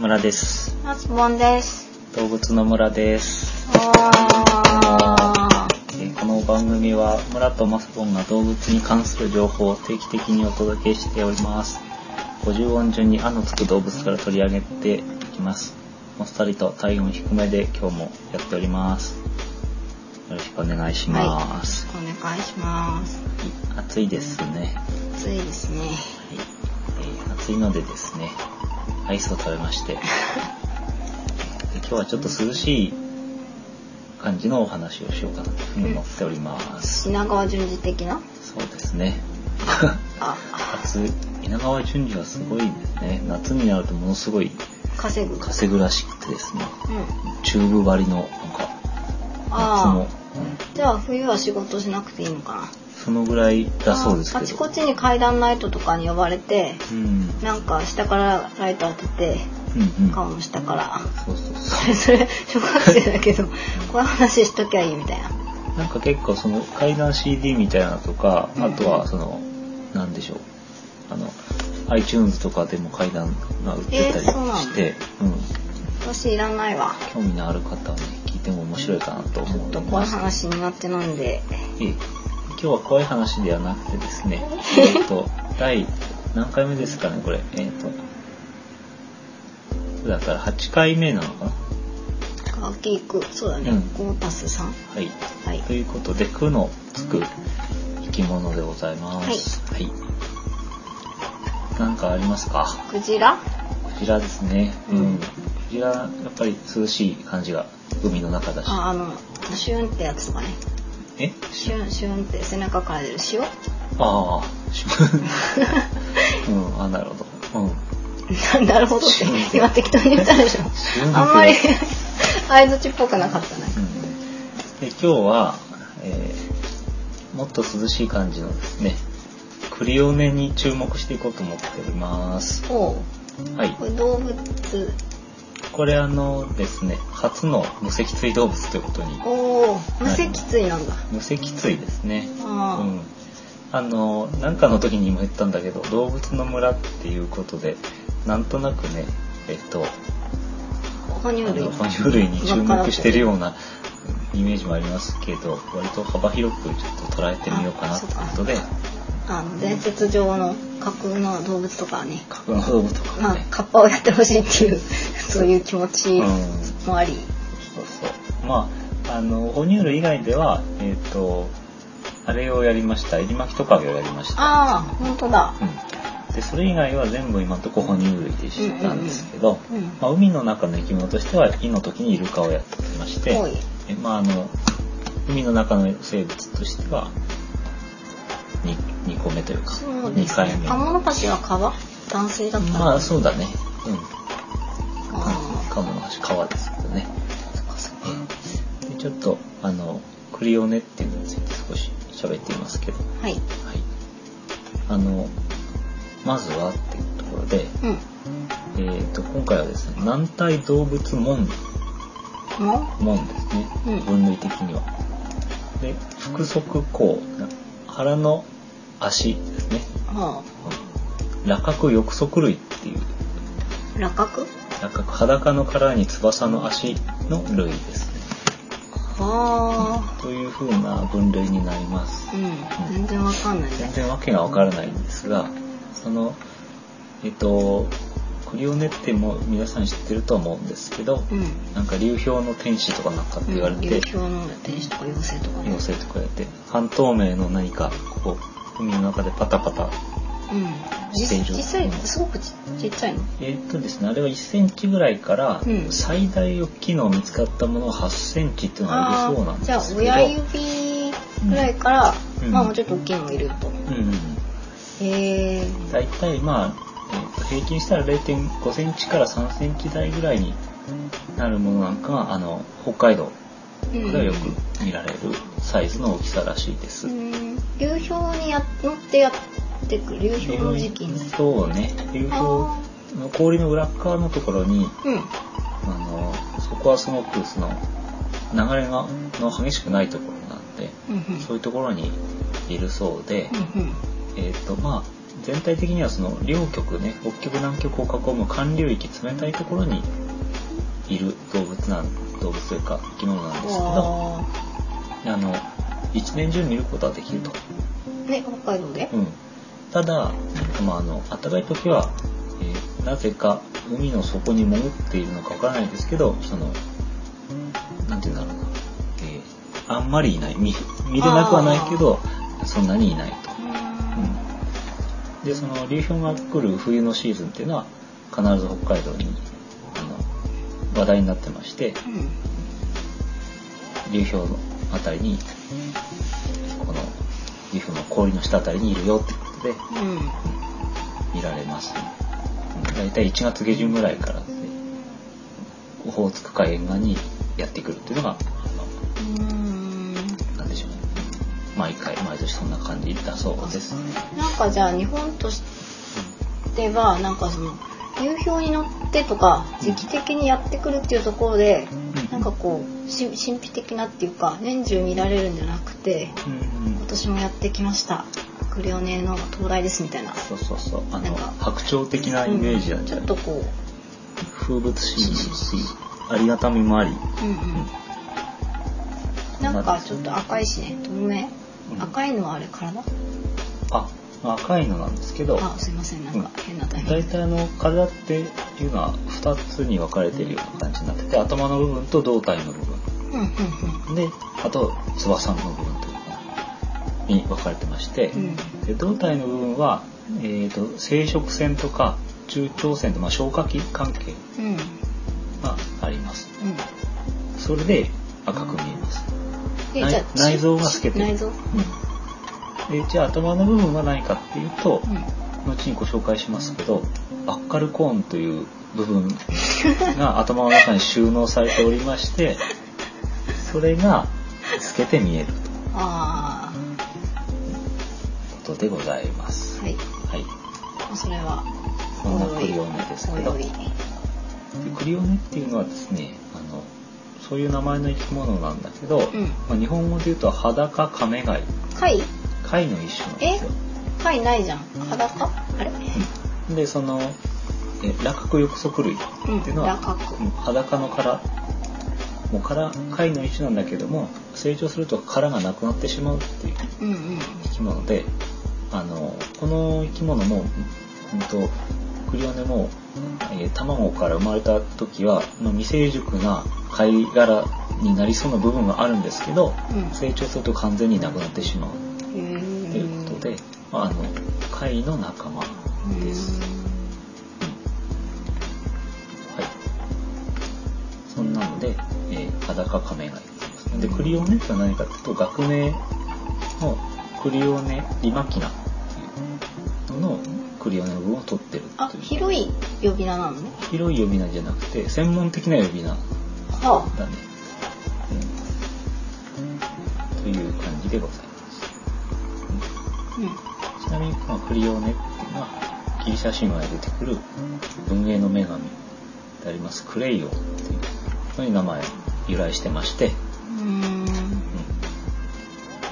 はい、村です。マスボンです。動物の村です。この番組は村とマスボンが動物に関する情報を定期的にお届けしております。50音順に「あ」のつく動物から取り上げていきます。もっさりと体温低めで今日もやっております。よろしくお願いします。お願いします。はい暑いですね。暑いですね。はいえー暑いのでですね、アイスを食べまして、で今日はちょっと涼しい感じのお話をしようかなというふうに思っております。品川淳二的な？そうですね。あ、夏、稲川淳二はすごいですね。夏になるとものすごい稼ぐ。稼ぐらしくてですね、うん。チューブ張りの、なんか、夏も、ああ。じゃあ冬は仕事しなくていいのかな。そのぐらいだそうですけど。ああちこちに階段ライトとかに呼ばれて、うん。なんか下からライト当てて、うんうん。顔の下から。そうそうそ それそれ小学生だけど、こういう話しときゃいいみたいな。う。なんか結構その階段 CD みたいなのとか、うんあとはその、なんでしょう。あの、iTunes とかでも階段が売ってたりえーそうなのして、うん。私いらないわ。興味のある方はね、聞いても面白いかなと思いちょっと怖います。話苦手なんで。ええ今日は怖い話ではなくてですね、えっと、第何回目ですかね、これ。えっ、と、だから8回目なのかな？カーキーク。そうだね。うん5たす3。はい。はいと。いうことで、苦のつく生き物でございます。はい。なんかありますか？クジラ？クジラですね。ううんん。クジラ、やっぱり涼しい感じが海の中だし。あ、あの、シュンってやつとかね。え？シュンシュンって背中から出る。塩ああ、し うん、あ、なるほど。うん。なるほどって今適当に言ったでしょ。あんまり相づちっぽくなかったねで今日は、えーもっと涼しい感じのですねクリオネに注目していこうと思っております。はい。これ動物これあのですね初の無脊椎動物ということにおお無脊椎なんだ。無脊椎ですね。うあん。あのなんかの時にも言ったんだけど動物の村っていうことでなんとなくねえっとあ哺乳類。哺乳類に注目してるようなイメージもありますけど割と幅広くちょっと捉えてみようかなということで。あの伝説上の架空の動物とかはね。架空の動物とかまあカッパをやってほしいっていうそういう気持ちうん。もあり。そうそう。まああの哺乳類以外ではえっ、とあれをやりました。エリマキトカゲをやりました、ああ本当だ。うん、でそれ以外は全部今のところ哺乳類でしたんですけど、うん。まあ、海の中の生き物としては胃の時にイルカをやってましてえまああの海の中の生物としては 2, 2個目というかそうです2回目。ねカモノハシは川男性だったまあそうだね。うんあカモの橋川ですけどね。でちょっとあのクリオネっていうのについて少し喋っていますけど。はい。はい。あのまずはっていうところで、うん。えー、と今回はですね軟体動物門。も？門ですね、うん。分類的には。で腹側孔腹の足ですね。は裸角翼足類っていう。あ裸角？裸角裸の殻に翼の足の類ですね。はあ。という風な分類になります。うん。全然わかんない。全ね然わけがわからないんですがそのえっとクリオネってもう皆さん知ってるとは思うんですけど、うん。なんか流氷の天使とかなんかって言われて、流氷の天使とか妖精とかね。妖精とか言われて半透明の何かこう海の中でパタパタ実実際すごくちちっちゃいの？えーっとですねあれは1センチぐらいからうん。最大大きいの見つかったものは8センチっていうのがいるそうなんですけど。じゃあ親指ぐらいから、うん。まあもうちょっと大きいのもいると、うんえ大体まあ、えーと平均したら0.5センチから3センチ台ぐらいになるものなんかがあの北海道うんではよく見られるサイズの大きさらしいです。うん。流氷にや乗ってやってく流氷の時期に。そうね。流氷あの氷の裏側のところにーうん。あのそこはすごくその流れがの激しくないところなんでうんうん。そういうところにいるそうで、うんうん。えっ、とまあ全体的にはその両極ね北極南極を囲む寒流域冷たいところにいる動物なん動物というか生き物なんですけどわあの一年中見ることはできると。ーね、北海道で？うん、ただ、まあ、あの暖かい時は、えーなぜか海の底に潜っているのかわからないですけどそのなんていうんだろうな、えーあんまりいない。見見れなくはないけどそんなにいないと。うん、でその流氷が来る冬のシーズンっていうのは必ず北海道にあの話題になってましてうん。流氷のあたりに流氷の氷の下あたりにいるよってことでうん。見られますね。だいたい1月下旬ぐらいから、ね、オホーツク海沿岸にやってくるっていうのが、あうん。のなんでしょうね。毎回、毎年そんな感じだそうです。なんかじゃあ日本としてはなんかその流氷に乗ってとか時期的にやってくるっていうところで、うんなんかこうし神秘的なっていうか年中見られるんじゃなくてうんうん今年もやってきました。クレオネの到来ですみたいな。そうそうそう。あの白鳥的なイメージなんじゃないちょっとこう。風物詩し、ありがたみもあり。うんうん。なんかちょっと赤いしね。透明。うん。赤いのはあれ体あ、赤いのなんですけど、あすいません。なんか変なタイミング。大体あの体っていうのは2つに分かれてるような感じになってて頭の部分と胴体の部分うんうんであと翼の部分とに分かれてまして、うん。うんで胴体の部分は、えー、と生殖腺とか中腸腺と、まあ、消化器関係うん。があります。うん。それで赤く見えます。で内臓が透けてる。内臓？でじゃあ頭の部分は何かっていうと、うん。後にご紹介しますけどバッカルコーンという部分が 頭の中に収納されておりましてそれが透けて見えるあとことでございます。あはい。はい。それはそんなクリオネですけど。クリオネっていうのはですねあのそういう名前の生き物なんだけど、うん。まあ、日本語で言うと裸カメガイ貝？貝の一種なんですよ。貝ないじゃん。裸？あれ？でそのえ裸角翼足類っていうのは、うん裸の殻。もう殻貝の一種なんだけども成長すると殻がなくなってしまうっていううんうん。生き物であのこの生き物も、うんと、クリオネも、えー卵から生まれた時はまあ未成熟な貝殻になりそうな部分があるんですけどうん成長すると完全になくなってしまうということで、まあ、あの貝の仲間です。はい。そんなので、えー裸カメガイって言いますね。で、クリオネって何かっていうと、学名のクリオネリマキナクリオネの部分を取ってるあ。広い呼び名なの？ね広い呼び名じゃなくて、専門的な呼び名だね。はうん、という感じでございます。あうん。ちなみに、まあ、クリオネっていうのはギリシャ神話に出てくる文芸の女神でありますクレイオっていうのに名前由来してまして、うーん。う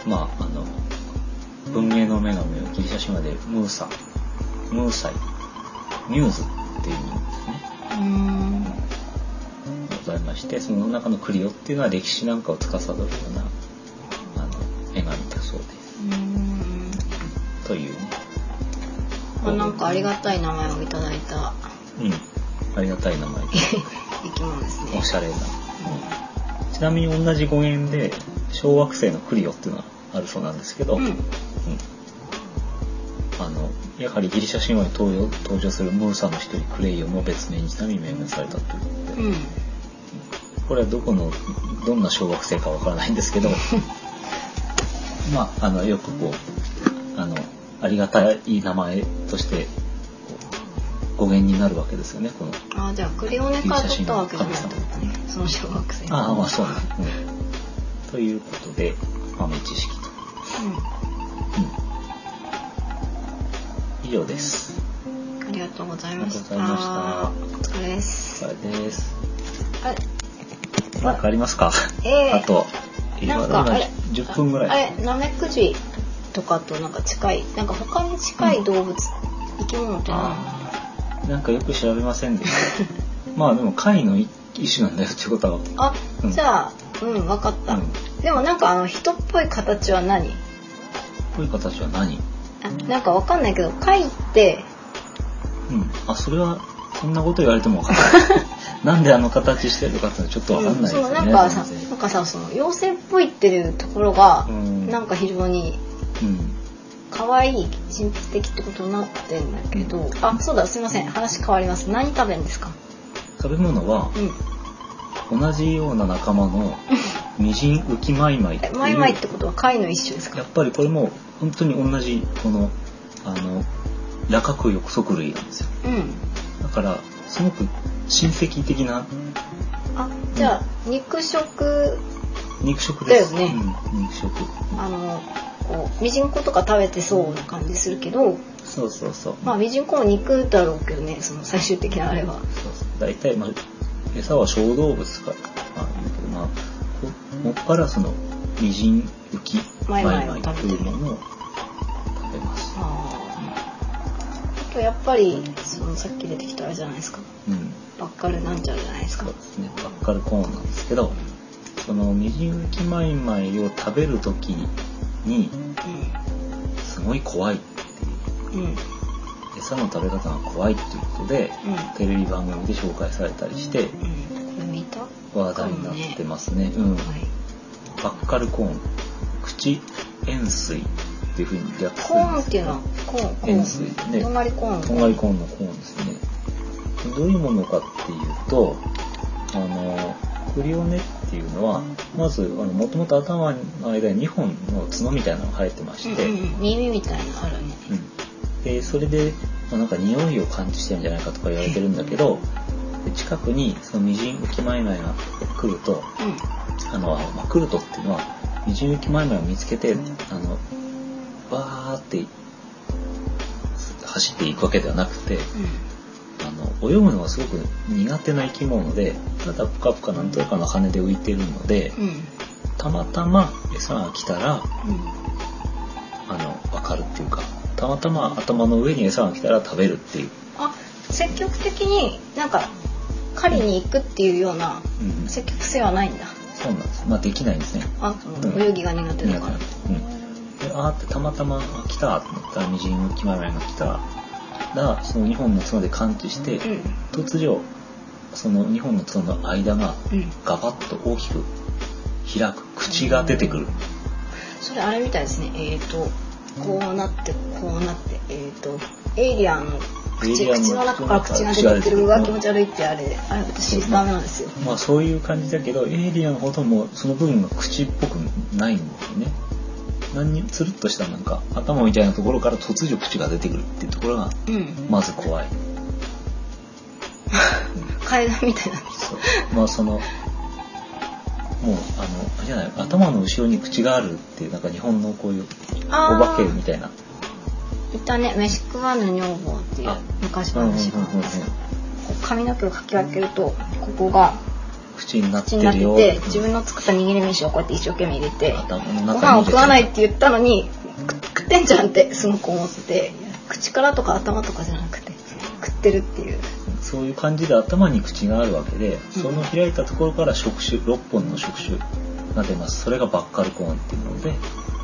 ん、まああの文芸の女神はギリシャ神話でムーサムーサイ。ミューズっていう意味ですね。うーんございましてその中のクリオっていうのは歴史なんかを司るようなあの女神だそうです。うーん。というね。あなんかありがたい名前をいただいた。うん。ありがたい名前で。生き物ですね。おしゃれな。ちなみに同じ語源で小惑星のクリオっていうのがあるそうなんですけど、うん。うん。あのやはりギリシャ神話に登場するムーサの一人クレイオも別名にちなみに命名されたということで、うん。これはどこのどんな小惑星かわからないんですけど まああのよくこうあのありがたい名前として語源になるわけですよねこの。あじゃあクレオネから取ったわけじゃないってことねその小学生ああまあそうね、うん、ということで豆知識と、うん、以上です。うんありがとうございました。ありがとうございまお疲れですそれです。あれ？何かありますか、えーあとなんかあれ？今10分ぐらい？あれ？ナメクジ取とかとなんか近いなんか他に近い動物、生き物って何？なんかよく調べませんでしたまあでも貝の一種なんだよってことは。あ、うん。じゃあうん分かった、うん。でもなんかあの人っぽい形は何？こういう形は何？あなんかわかんないけど貝ってうん。あそれはそんなこと言われてもわかんない。なんであの形してるかってちょっとわかんないですよね、そうなんかさなんかさその妖精っぽいっていうところが、うん。なんか非常にうん。可愛い神秘的ってことになってんだけどあそうだすいません。話変わります。何食べるんですか？食べ物はうん。同じような仲間の ミジンウキマイマイってマイマイってことは貝の一種ですか？やっぱりこれも本当に同じこのあのラカク翼足類なんですよ。うん。だからすごく親戚的なあじゃあ肉食。肉食です。だよね。うん、肉食。あのこうミジンコとか食べてそうな感じするけど。そうそうそう、まあミジンコも肉だろうけどねその最終的なあれは。そうそう。大体、まあ、餌は小動物か。ら、まあ、もっぱらそのミジンウキマイマイというものを食べます。あやっぱりそのさっき出てきたあれじゃないですか。うん。バッカルなんちゃらじゃないですか。そうですね。バッカルコーンなんですけどそのミジンウキマイマイを食べる時にすごい怖いっていう。うん。うん。餌の食べ方が怖いっていうことでテレビ番組で紹介されたりしてた話題になってますね。うん。はい。バッカルコーン、口円錐っていうふうに略すコーンっていうのは、コーンコー円ン錐ね。とんがりコーン。とんがりコーンのコーンですね。どういうものかっていうと、あの、クリオネっていうのは、まず、あの、もともと頭の間に2本の角みたいなのが生えてまして、うんうんうん。耳みたいなのあるね。うん。でそれで、まあ、なんか匂いを感知してるんじゃないかとか言われてるんだけどで近くにそのミジンウキマイマイが来るとあの、まあ、来るとっていうのはミジンウキマイマイを見つけてあのバーって走っていくわけではなくてあの泳ぐのがすごく苦手な生き物でただぷかぷかなんとかの羽で浮いてるのでたまたま餌が来たらうんあの分かるっていうかたまたま頭の上に餌が来たら食べるっていう、あ積極的になんか狩りに行くっていうようなうん、積極性はないんだ。そうなんです。まあできないんですね。あその泳ぎが苦手だから。うん、であーってたまたまあ来たと思ったらミジンウキマイマイが来たらその2本の角で感知して、うん。突如その2本の角の間がうん。ガバッと大きく開く口が出てくる、それあれみたいですね。えっ、とこうなってこうなってえっ、とエイリアンの口口の中から口が出てってるうわ気持ち悪いってあれ。あれ私ダメなんですよ。まあそういう感じだけどエイリアンほどもその部分が口っぽくないんですよね。何につるっとしたなんか頭みたいなところから突如口が出てくるっていうところがうん。まず怖い。階段みたいな。そう。まあそのもうあのじゃない頭の後ろに口があるっていうなんか日本のこういうお化けみたいないたね飯食わぬ女房っていうあ。昔うんうんうん話があるん。です髪の毛をかき分けるとここが口になってて自分の作った握り飯をこうやって一生懸命入れてご飯を食わないって言ったのにく食ってんじゃんってすごく思って口からとか頭とかじゃなくて食ってるっていう。そういう感じで頭に口があるわけでその開いたところから触手6本の触手が出ます。それがバッカルコーンっていうので。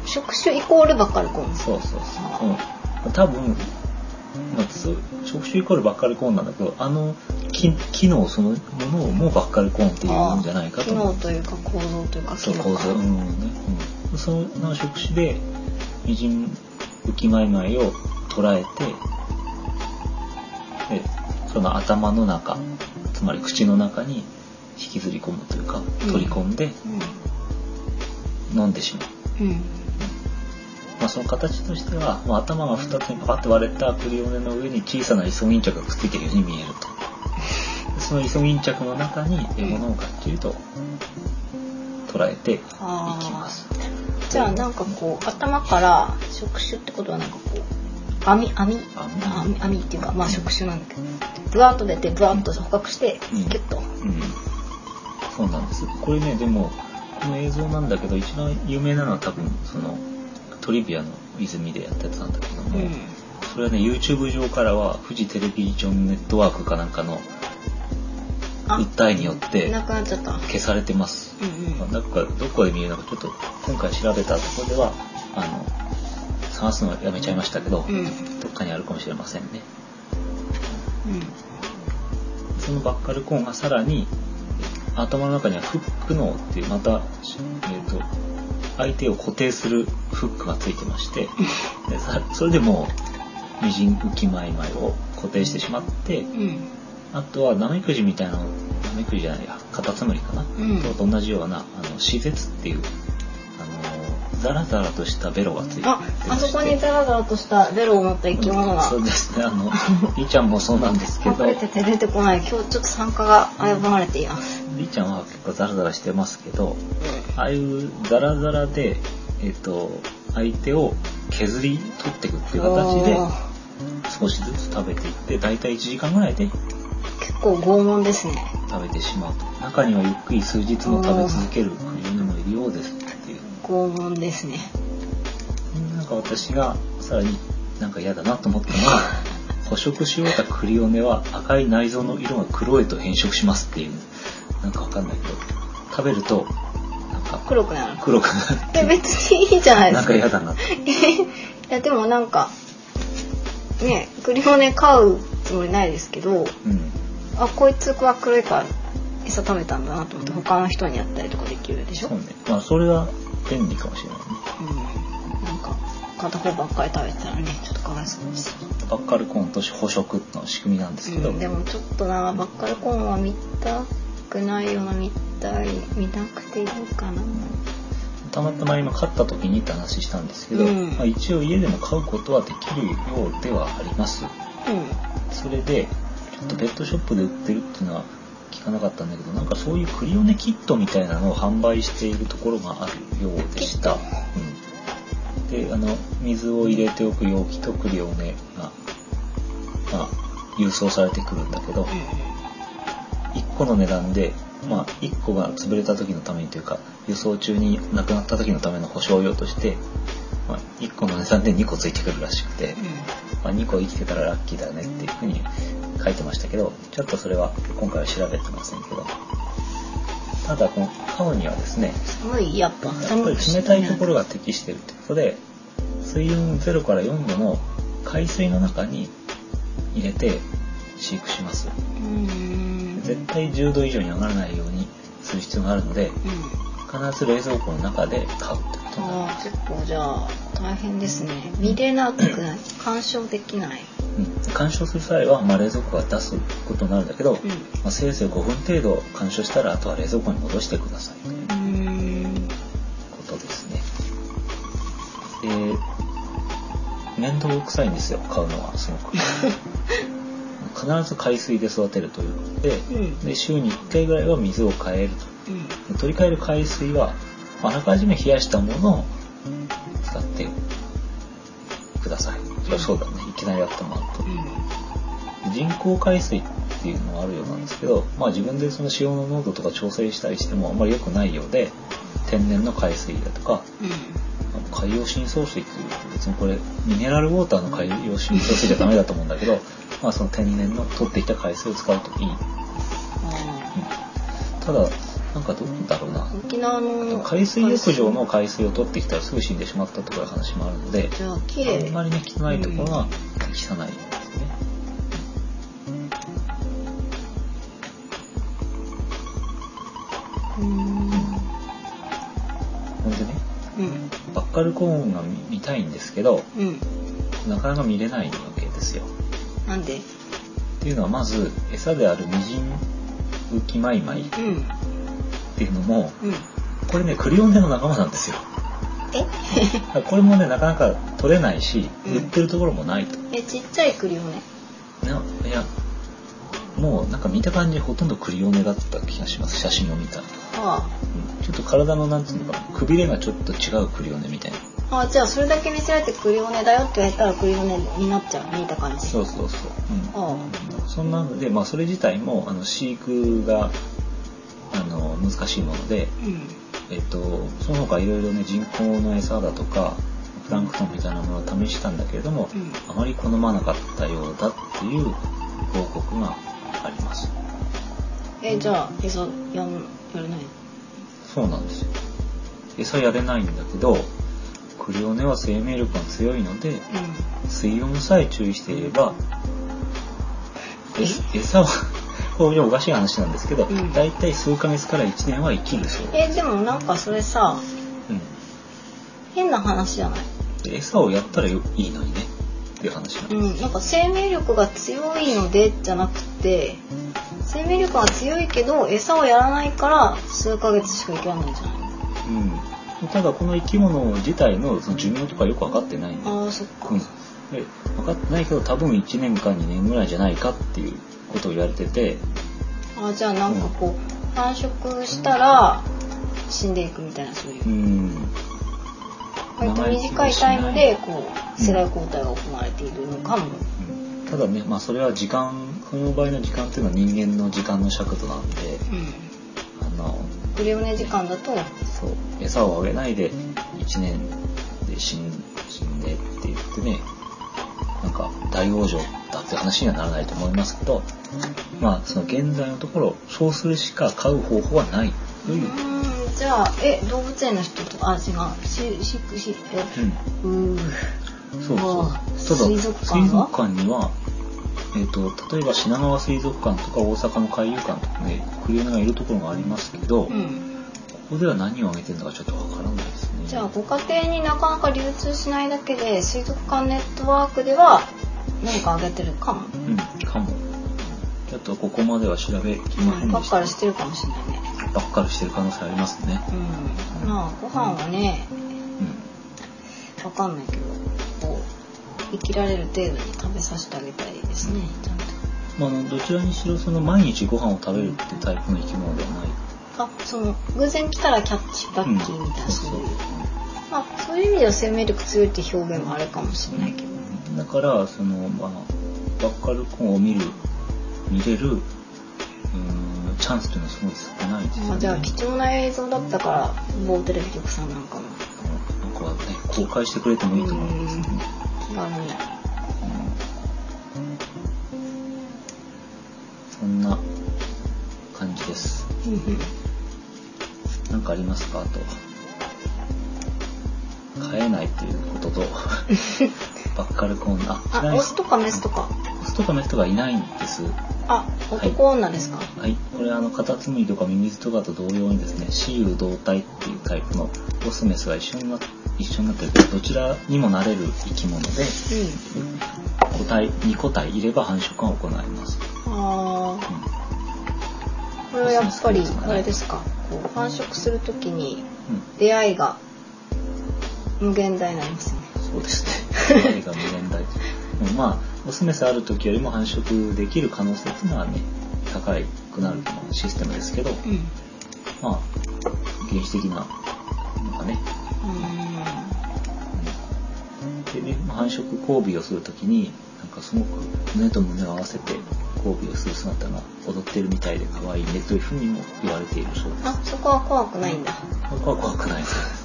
触手イコールばっかりこうそうそうそう、うん、多分、まあ、触手イコールバッカルコーンなんだけどあの機機能そのものをもうバッカルコーンっていうんじゃないかと。機能というか構造というかそう構造うん。ね、うん、その触手でミジン浮きマイマイを捉えてでその頭の中つまり口の中に引きずり込むというかうん。取り込んで飲んでしまう、うんうんまあ、その形としては、まあ、頭が2つにパカッと割れたクリオネの上に小さなイソギンチャクがくっついているように見えると。でそのイソギンチャクの中に獲物をがっちりと捉えていきます、じゃあなんかこう頭から触手ってことはなんかこう網網？網。網っていうかまあ触手なんだけどブワーッと出てブワーッと捕獲してうん。キュッと、うん、そうなんです。これねでもこの映像なんだけど一番有名なのは多分そのトリビアの泉でやったやつなんだけども、うん。それはね YouTube 上からはフジテレビジョンネットワークかなんかのあ訴えによって消されてます。うんうん。なんかどこで見るのかちょっと今回調べたところではあの探すのやめちゃいましたけど、うん。どっかにあるかもしれませんね。うん。そのバッカルコーンがさらに頭の中にはフック脳っていうまた、えー、と相手を固定するフックがついてましてでさそれでもうミジン浮きマイマイを固定してしまってうん。あとはナメクジみたいなのナメクジじゃないやカタツムリかな、うん。と同じようなあの歯舌っていうあのザラザラとしたベロがついてああそこにザラザラとしたベロを持った生き物が。そうですね。あのリちゃんもそうなんですけど。隠れてて出てこない。今日ちょっと参加が危ぶまれていますりちゃんは結構ザラザラしてますけどああいうザラザラで、えっと相手を削り取っていくっていう形で少しずつ食べていって大体1時間ぐらいで結構拷問ですね。食べてしまうと。中にはゆっくり数日も食べ続けるクリオネもいるようですっていう。拷問ですね。なんか私がさらになんか嫌だなと思ったのは 捕食し終えたクリオネは赤い内臓の色が黒へと変色しますっていうなんかわかんないけど。食べるとなんか黒くなる。黒くなるえ別にいいじゃないでなんすかか嫌だな。やでもなんかねクリオネ飼うつもりないですけどうん。あこいつは黒いから餌食べたんだなと思って他の人にやったりとかできるでしょ？そうね。まあそれは便利かもしれないね。うん。なんか片方ばっかり食べてたらねちょっとかわいそうです。バッカルコーンと捕食の仕組みなんですけど、うん、でもちょっとなバッカルコーンは見たくないような見たい見なくていいかな。たまたま今飼った時にって話したんですけど、うん。まあ、一応家でも飼うことはできるようではあります。うそれでちょっとペットショップで売ってるっていうのは聞かなかったんだけどなんかそういうクリオネキットみたいなのを販売しているところがあるようでした、うん、であの水を入れておく容器とクリオネが、まあ、郵送されてくるんだけど、ん1個の値段で、まあ、1個が潰れた時のためにというか輸送中になくなった時のための保証用として、まあ、1個の値段で2個ついてくるらしくて、まあ、2個生きてたらラッキーだよねっていうふうに書いてましたけどちょっとそれは今回は調べてませんけどただこのカウにはですね寒いやっぱやっぱり冷たいところが適しているということで水温0から4度の海水の中に入れて飼育します。うん絶対10度以上に上がらないようにする必要があるのでうん。必ず冷蔵庫の中で飼うってことになります、結構じゃあ大変ですね。見れなくない？鑑賞できない？うん、鑑賞する際は、まあ、冷蔵庫が出すことになるんだけど、うん。まあ、せいぜい5分程度鑑賞したらあとは冷蔵庫に戻してくださいといううん。ことですね。で面倒くさいんですよ買うのはすごく 必ず海水で育てるということでうん。で週に1回ぐらいは水を変えるうん。取り替える海水はあらかじめ冷やしたものを使ってください。そりゃそうだね。いきなりやってもらうと人工海水っていうのがあるようなんですけど、まあ、自分でその塩の濃度とか調整したりしてもあんまり良くないようで天然の海水だとか海洋深層水っていう別にこれミネラルウォーターの海洋深層水じゃダメだと思うんだけどまあその天然の取っていた海水を使うといい、うん。あただなんかどうだろうな。ー沖縄の海水浴場の海水を取ってきたらすぐ死んでしまったとかいう話もあるのでじゃあんまりね汚いところは汚いですね、うん。ほんでねうん。バッカルコーンが見見たいんですけどうん。なかなか見れないわけですよなんで？っていうのはまず餌であるミジンウキマイマイっうん。ていうのもうん。これねクリオネの仲間なんですよ。え？これもねなかなか取れないしうん。売ってるところもないと、えちっちゃいクリオネないやもうなんか見た感じほとんどクリオネだった気がします。写真を見たら、はうん。ちょっと体のなんつうのかな。くびれがちょっと違うクリオネみたいな。ああじゃあそれだけ見せられてクリオネだよって言われたらクリオネになっちゃう見た感じそうそうそう、うん。あ。そんなので、まあ、それ自体もあの飼育があの難しいもので、うん。えっと、その他いろいろね人工の餌だとかプランクトンみたいなものを試したんだけれども、うん。あまり好まなかったようだっていう報告があります。えじゃあ餌やんやれない？そうなんですよ。餌やれないんだけどクリオネは生命力が強いので水温さえ注意していればえ？餌をこれおかしい話なんですけど、うん。だいたい数ヶ月から1年は生きるそううんえでもなんかそれさうん。変な話じゃない？で餌をやったらよいいのにねっていう話なんです、うんなんか生命力が強いのでじゃなくて生命力が強いけど餌をやらないから数ヶ月しか生きられないんじゃないうん。ただこの生き物自体のその寿命とかよく分かってない。んで,、ああそっか、うん、で分かってないけど多分1年間2年ぐらいじゃないかっていうことを言われてて。あじゃあなんかこう繁殖したら死んでいくみたいなそういう。うん割と短いタイムでこう世代交代が行われているのかも、うん。ただね、まあ、それは時間この場合の時間っていうのは人間の時間の尺度なんでうん、あのクレオネ時間だとそう。餌をあげないで1年で死ん死んでって言ってねなんか大往生だって話にはならないと思いますけどまあその現在のところそうするしか飼う方法はないという、うんじゃあえ動物園の人とかあ違う。しししえうん。うー。そうそう。ただ水族館は水族館にはえー、と例えば品川水族館とか大阪の海遊館とかねクリオネがいるところがありますけど、こうん。こでは何をあげてるのかちょっとわからないですね。じゃあご家庭になかなか流通しないだけで水族館ネットワークでは何かあげてるかも、うんかも。ちょっとここまでは調べきませうんん、ばっでしたかりしてるかもしれないねばっかりしてる可能性ありますね。うん。まあご飯はねうん。わかんないけどこう生きられる程度に食べさせてあげたいですねちゃんと。まあ、どちらにしろその毎日ご飯を食べるってタイプの生き物ではない。あその偶然来たらキャッチラッキーみたいな、うんそういうまあそういう意味では生命力強いって表現もあれかもしれないけど。うんだからそのまあバッカルコンを見る見れるうーんチャンスというのはすごい少ないですよね。まあ、じゃあ貴重な映像だったから某テレビ局さんなんかも。なんかね公開してくれてもいいと思うん。ですけどね気軽にそんな感じです。何かありますか？あと。飼えないということと、バッカルコーン、あ、あオスとかメスとか。オスとかメスとかいないんです。あ男女ですか、はい。これあの、カタツムリとかミミズとかと同様にですね、雌雄同体っていうタイプのオスメスが一緒にな一緒になってるけど、どちらにもなれる生き物で、うん。個体、2個体いれば繁殖が行います。あうん。あこれはやっぱりあれですか？こう繁殖するときにうん。出会いが無限大になりますよね。そうですね。愛が無限大。まあ、オスメスある時よりも繁殖できる可能性っていうのはね、高くなるシステムですけど、うん。まあ、原始的なのがね、でね、まあ繁殖交尾をするときに、なんかすごく胸と胸を合わせて交尾をする姿が踊ってるみたいで可愛いねというふうにも言われているそうです。あそこは怖くないんだ。ここは怖くない。です。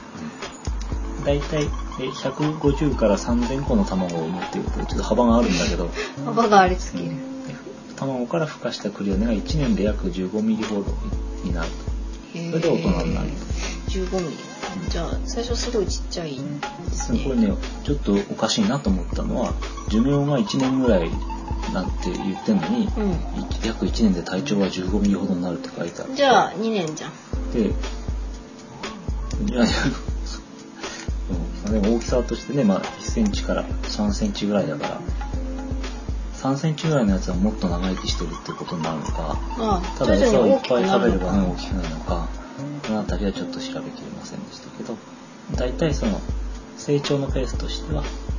だいたいえ150から3000個の卵を産むっていうちょっと幅があるんだけど、幅がありすぎるで卵から孵化したクリオネが1年で約15ミリほどになるへーそれで大人になる。15ミリ？じゃあ最初すごいちっちゃいですと。ねこれね、ちょっとおかしいなと思ったのは、寿命が1年ぐらいなんて言ってんのに、う約1年で体長は15ミリほどになるって書いてある。んじゃあ2年じゃん。で、いやいや、大きさとしてね、まあ1センチから3センチぐらいだから、3センチぐらいのやつはもっと長生きしてるってことになるのか、まあただ徐餌をいっぱい食べれば大きくなるのか、この辺りはちょっと調べきれませんでしたけど、大体その成長のペースとしては、うん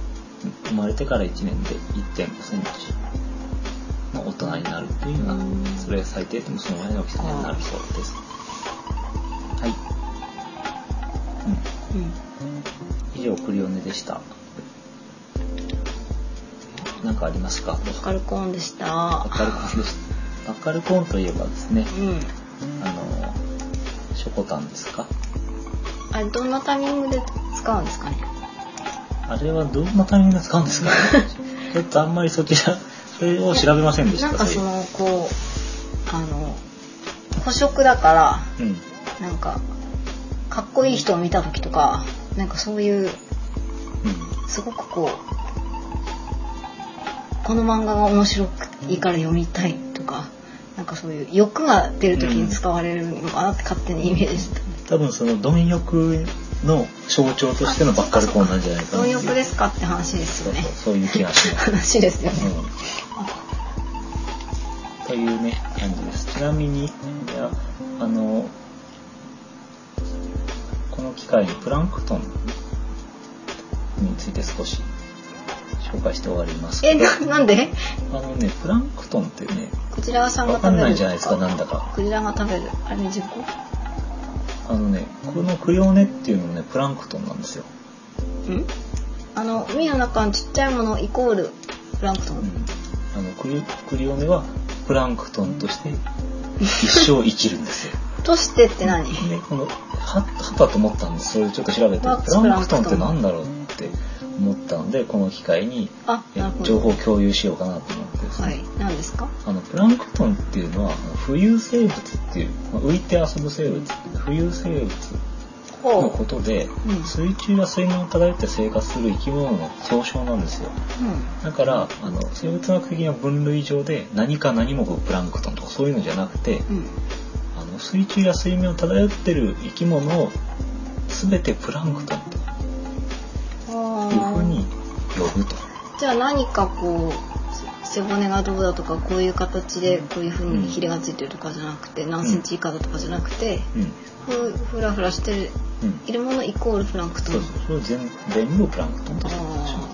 生まれてから1年で1.5センチの大人になるというようなうん、それが最低でもそのぐらいの大きさになるそうです。はい。うん。うん以上、クリオネでした。何かありますか？バッカルコーンでした。バッカルコーンでした。バッカルコーンといえばですね、うん。あの、ショコタンですか？あれどんなタイミングで使うんですかね？あれはどんなタイミングで使うんですか、ね、ちょっとあんまりそちらそれを調べませんでした。なんかそのこうあの捕食だから、うん。なんかかっこいい人を見た時とかなんかそういううん。すごくこうこの漫画が面白いから読みたいとかなんかそういう欲が出る時に使われるのかなって勝手にイメージしてた、多分その貪欲の象徴としてのバッカルコーンなんじゃないかな。貪欲ですかって話ですよね。そうそうそういう気がします、話ですよね、うん、というね感じです。ちなみにいやあのこの機会にプランクトンについて少し紹介して終わります。えななんで？あのねプランクトンってねクジラさんがわかん食べるないじゃないですかなんだか。クジラが食べる。あれ10個あのねこのクリオネっていうのもねプランクトンなんですよ、ん？あの海の中のちっちゃいものイコールプランクトン、うん、あのクリクリオネはプランクトンとして一生生きるんですよ。としてって何？でこのははたと思ったんです。それでちょっと調べて。プランクトン。って何だろうって思ったのでこの機会に情報を共有しようかなと思ってですね、はい。何ですか？あのプランクトンっていうのは浮遊生物っていう、まあ浮いて遊ぶ生物浮遊生物のほことで、う。ん。水中や水面を漂って生活する生き物の総称なんですよ。ううん。だからあの生物学的な分類上で何か何もプランクトンとかそういうのじゃなくて、うん。あの水中や水面を漂ってる生き物を全てプランクトン呼ぶと。じゃあ何かこう背骨がどうだとかこういう形でこういうふうにヒレがついてるとかじゃなくて何センチ以下だとかじゃなくて、うん。ふふらふらしてるうんいるものイコールプランクトン。そうそれを全全部プランクトンと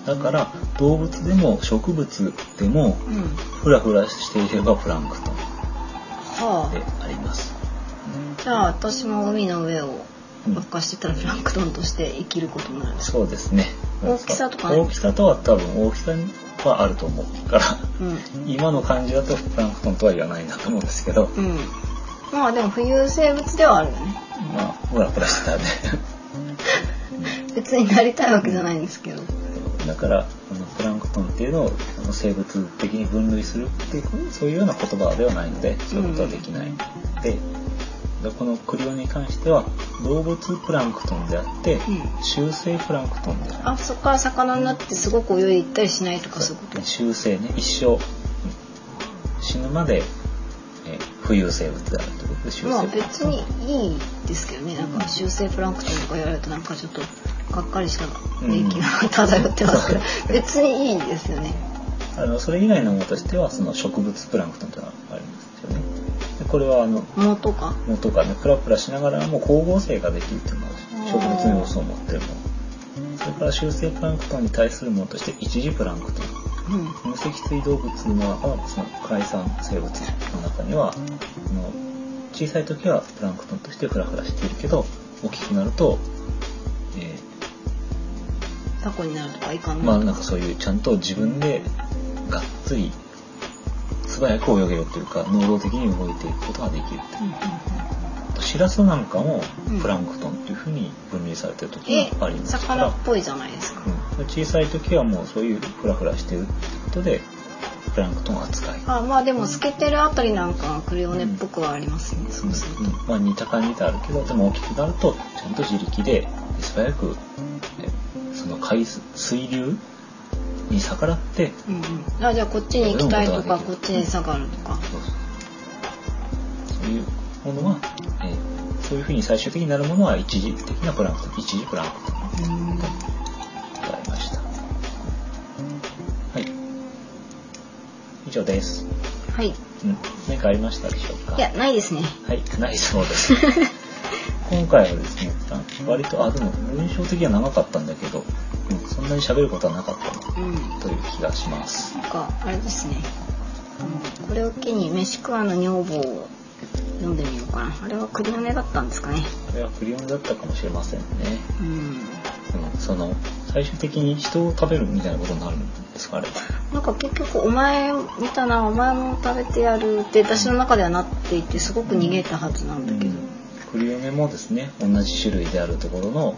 だから動物でも植物でもうん。フラフラしていればプランクトン。はであります。あじゃあ私も海の上をうん。ばっかしてたらプランクトンとして生きることになる。そうですね。大きさとかね。大きさとは多分大きさはあると思うからうん。今の感じだとプランクトンとは言わないんだと思うんですけど、うん。まあでも浮遊生物ではあるよね。まあフラフラしてたね。別になりたいわけじゃないんですけど。だからあのプランクトンっていうのをあの生物的に分類するっていうそういうような言葉ではないのでそういうことはできない。ので、でこのクリオに関しては動物プランクトンであって、うん。習性プランクトンであるあそこから魚になってすごく泳いでいったりしないとかそう。いうこと？習性ね一生、うん。死ぬまで、えー浮遊生物であるということで習性まあ別にいいですけどねなんか修正プランクトンとか言われるとなんかちょっとがっかりした年季が漂ってますけど、う。ん別にいいですよね。あのそれ以外のものとしてはその植物プランクトンというのがありますこれはあの藻とか。藻とかねプラプラしながらも光合成ができるっていうのが植物の要素を持ってるもの。それから習性プランクトンに対するものとして一次プランクトン。うん。無脊椎動物の中のその海産生物の中にはあの小さい時はプランクトンとしてフラフラしているけど大きくなると、えタコになるとかイカにーまあなんかそういうちゃんと自分でがっつり素早く泳げるというか能動的に動いていくことができるってう。んうんうん。シラスなんかもうんプランクトンっていうふうに分類されてる時えがありますから、魚っぽいじゃないですか、うん、小さい時はもうそういうフラフラしてるってことでプランクトン扱い、あまあでも透けてるあたりなんかはクリオネっぽくはありますね、そうすると、うん。まあ、似た感じであるけどでも大きくなるとちゃんと自力で素早くえその海水水流に逆らってうんうん、あじゃあこっちに行きたいとかこっちに下がるとかそうそうそういうものは、えーそういうふうに最終的になるものは一時的なプランクトン一時プランクトンうんございました。はい。以上です。はいうん。何かありましたでしょうか？いやないですねはい、ないそうです。今回はですね、あ割と、あ、でも、文章的には長かったんだけど、うん、そんなに喋ることはなかったうん。なという気がします。なんかあれですね。あのこれを機に飯食わぬ女房を読んでみようかな。あれはクリオネだったんですかね。これはクリオンだったかもしれませんね。うん。うん、その、最終的に人を食べるみたいなことになるんですか、あれ。なんか結局お前見たなお前も食べてやるって私の中ではなっていてすごく逃げたはずなんだけど、クリオネもですね同じ種類であるところの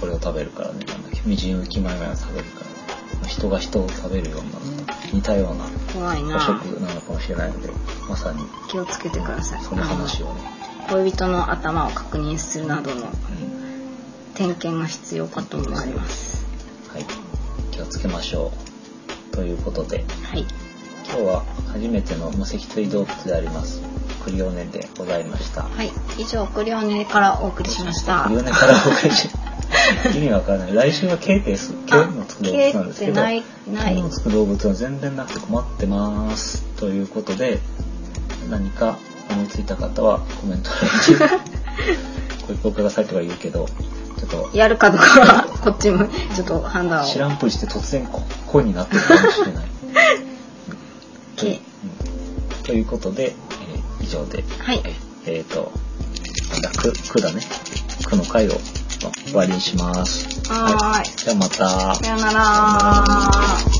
これを食べるからね。なんだっけみじん浮き前々を食べるからね。人が人を食べるようにな似たような怖いな。捕食なのかもしれないのでまさに。気をつけてください。その話をね、恋人の頭を確認するなどのうん。点検が必要かと思われます。はい、気をつけましょう。ということではい。今日は初めての無脊椎動物でありますクリオネでございました。はい。以上クリオネからお送りしました。クリオネからお送りし 意味わからない来週は K です。K のつく動物なんですけど、K のつく動物は全然なくて困ってます。ということで、何か思いついた方はコメントご一報くださいとか言うけど、ちょっとやるかどうかはこっちもちょっと判断を知らんぷりして突然ここになってるかもしれない。K うんということで、えー以上で、はいえっ、と、なんだ、く、くだね。くの回を終わりにします。はーいじゃあまた。さよなら